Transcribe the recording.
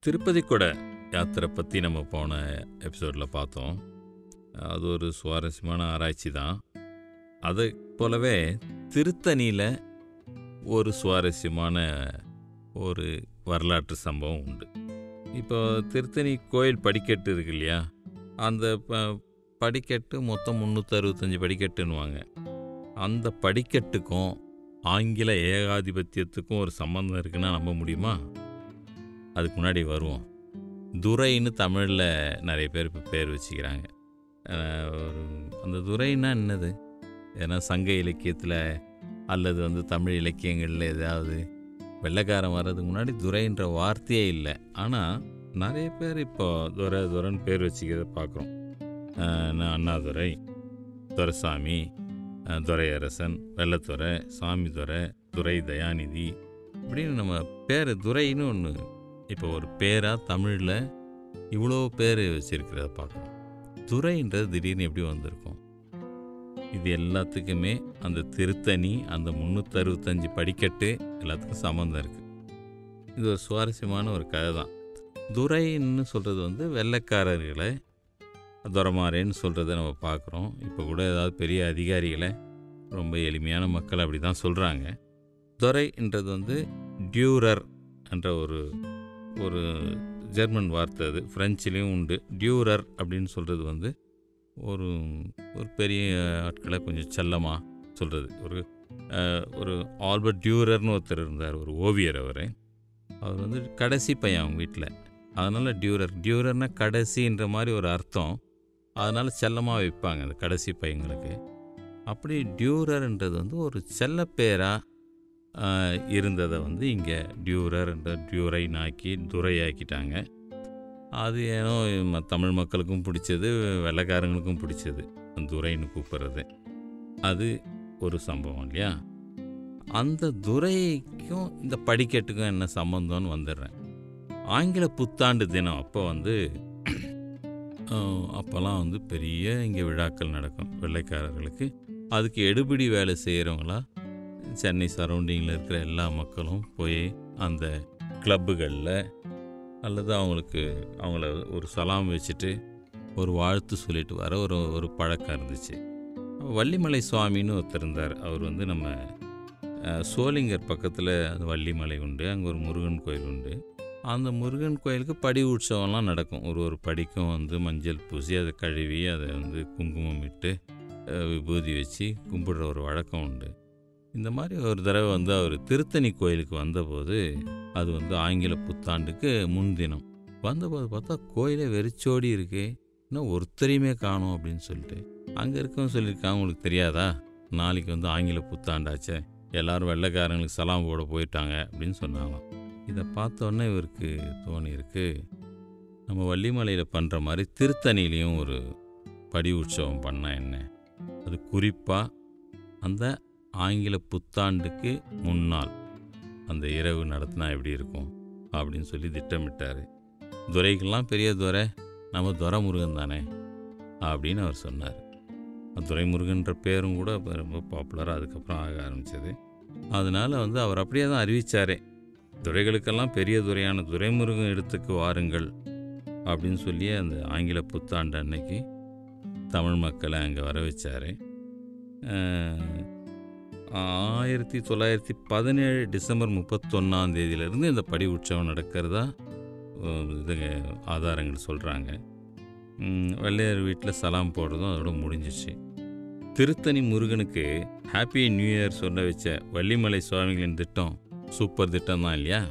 திருப்பதி கூட யாத்திரை பற்றி நம்ம போன எபிசோடில் பார்த்தோம். அது ஒரு சுவாரஸ்யமான ஆராய்ச்சி தான். அதை போலவே திருத்தணியில் ஒரு சுவாரஸ்யமான ஒரு வரலாற்று சம்பவம் உண்டு. இப்போ திருத்தணி கோயில் படிக்கட்டு இருக்கு இல்லையா? அந்த ப- படிக்கட்டு மொத்தம் முந்நூற்றி அறுபத்தஞ்சி படிக்கட்டுன்னுவாங்க. அந்த படிக்கட்டுக்கும் ஆங்கில ஏகாதிபத்தியத்துக்கும் ஒரு சம்மந்தம் இருக்குன்னா நம்ப முடியுமா? அதுக்கு முன்னாடி வருவோம். துரைன்னு தமிழில் நிறைய பேர் இப்போ பேர் வச்சுக்கிறாங்க. ஒரு அந்த துரைன்னா என்னது? ஏன்னா சங்க இலக்கியத்தில் அல்லது வந்து தமிழ் இலக்கியங்களில் ஏதாவது வெள்ளைக்காரன் வர்றதுக்கு முன்னாடி துரைன்ற வார்த்தையே இல்லை. ஆனால் நிறைய பேர் இப்போ துரை துரைன்னு பேர் வச்சுக்கிறத பார்க்குறோம். நான் அண்ணாதுரை துரைசாமி துரையரசன் வெள்ளத்துறை சாமி துரை துரை தயாநிதி இப்படின்னு நம்ம பேர் துரைன்னு ஒன்று இப்போ ஒரு பேராக தமிழில் இவ்வளோ பேர் வச்சுருக்கிறத பார்க்குறோம் துறைன்றது திடீர்னு எப்படி வந்திருக்கும்? இது எல்லாத்துக்குமே அந்த திருத்தணி அந்த முந்நூற்றறுபத்தஞ்சு படிக்கட்டு எல்லாத்துக்கும் சம்மந்தம் இருக்குது இது ஒரு சுவாரஸ்யமான ஒரு கதை தான். துரைன்னு சொல்கிறது வந்து வெள்ளைக்காரர்களை துறமாறேன்னு சொல்கிறத நம்ம பார்க்குறோம். இப்போ கூட ஏதாவது பெரிய அதிகாரிகளை ரொம்ப எளிமையான மக்கள் அப்படி தான் சொல்கிறாங்க துரைன்றது வந்து டியூரர் என்ற ஒரு ஒரு ஜெர்மன் வார்த்தை அது. ஃப்ரெஞ்சிலையும் உண்டு. டியூரர் அப்படின்னு சொல்கிறது வந்து ஒரு ஒரு பெரிய ஆட்களை கொஞ்சம் செல்லமாக சொல்கிறது ஒரு ஒரு ஆல்பர்ட் டியூரர்னு ஒருத்தர் இருந்தார். ஒரு ஓவியர் அவர். அவர் வந்து கடைசி பையன் அவங்க வீட்டில் அதனால் டியூரர் டியூரர்னால் கடைசின்ற மாதிரி ஒரு அர்த்தம். அதனால் செல்லமாக வைப்பாங்க அந்த கடைசி பையங்களுக்கு அப்படி டியூரர்ன்றது வந்து ஒரு செல்லப்பேராக இருந்ததை வந்து இங்கே டியூரர் என்ற டியூரைனாக்கி துரையாக்கிட்டாங்க அது ஏனோ ம- தமிழ் மக்களுக்கும் பிடிச்சது வெள்ளைக்காரங்களுக்கும் பிடிச்சது துரைன்னு கூப்பிட்றது. அது ஒரு சம்பவம் இல்லையா? அந்த துரைக்கும் இந்த படிக்கட்டுக்கும் என்ன சம்பந்தம்னு வந்துடுறேன். ஆங்கில புத்தாண்டு தினம் அப்போ வந்து அப்போல்லாம் வந்து பெரிய இங்கே விழாக்கள் நடக்கும் வெள்ளைக்காரர்களுக்கு. அதுக்கு எடுபிடி வேலை செய்கிறவங்களா சென்னை சரௌண்டிங்கில் இருக்கிற எல்லா மக்களும் போய் அந்த கிளப்புகளில் அல்லது அவங்களுக்கு அவங்கள ஒரு சலாம் வச்சுட்டு ஒரு வாழ்த்து சொல்லிட்டு வர ஒரு ஒரு பழக்கம் இருந்துச்சு. வள்ளிமலை சுவாமின்னு ஒருத்தர் இருந்தார். அவர் வந்து நம்ம சோளிங்கர் பக்கத்தில் அந்த வள்ளிமலை உண்டு அங்கே ஒரு முருகன் கோயில் உண்டு. அந்த முருகன் கோயிலுக்கு படி உற்சவம்லாம் நடக்கும். ஒரு ஒரு படிக்கும் வந்து மஞ்சள் பூசி அதை கழுவி அதை வந்து குங்குமம் இட்டு விபூதி வச்சு கும்பிடுற ஒரு வழக்கம் உண்டு. இந்த மாதிரி ஒரு தடவை வந்து அவர் திருத்தணி கோயிலுக்கு வந்தபோது அது வந்து ஆங்கில புத்தாண்டுக்கு முன்தினம் வந்தபோது பார்த்தா கோயிலே வெறிச்சோடி இருக்கு இன்னும் ஒருத்தரையுமே காணும் அப்படின்னு சொல்லிட்டு. அங்கே இருக்கவங்க சொல்லியிருக்காங்க உங்களுக்கு தெரியாதா? நாளைக்கு வந்து ஆங்கில புத்தாண்டாச்சே எல்லாரும் வெள்ளைக்காரங்களுக்கு சலாம் போட போயிட்டாங்க அப்படின்னு சொன்னாங்களாம். இதை பார்த்தோன்னே இவருக்கு தோணியிருக்கு நம்ம வள்ளிமலையில் பண்ணுற மாதிரி திருத்தணிலையும் ஒரு படி உற்சவம் பண்ணால் என்ன? அது குறிப்பாக அந்த ஆங்கில புத்தாண்டுக்கு முன்னால் அந்த இரவு நடத்தினா எப்படி இருக்கும் அப்படின்னு சொல்லி திட்டமிட்டார். துரைக்கெல்லாம் பெரிய துரை நம்ம துரைமுருகன் தானே அப்படின்னு அவர் சொன்னார். துரைமுருகன்ற பேரும் கூட இப்போ ரொம்ப பாப்புலராக அதுக்கப்புறம் ஆக ஆரம்பித்தது அதனால் வந்து அவர் அப்படியே தான் அறிவித்தாரே துறைகளுக்கெல்லாம் பெரிய துறையான துரைமுருகன் இடத்துக்கு வாருங்கள் அப்படின்னு சொல்லி அந்த ஆங்கில புத்தாண்டு அன்னைக்கு தமிழ் மக்களை அங்கே வர வச்சார் ஆயிரத்தி தொள்ளாயிரத்தி பதினேழு டிசம்பர் முப்பத்தொன்னாம் தேதியிலேருந்து இந்த படி உற்சவம் நடக்கிறதா? இதுங்க இது ஆதாரங்கள் சொல்கிறாங்க வெள்ளையர் வீட்டில் சலாம் போடுறதும் அதோட முடிஞ்சிச்சு. திருத்தணி முருகனுக்கு ஹாப்பி நியூ இயர் சொல்ல வச்ச வள்ளிமலை சுவாமிகளின் திட்டம் சூப்பர் திட்டம் தான் இல்லையா?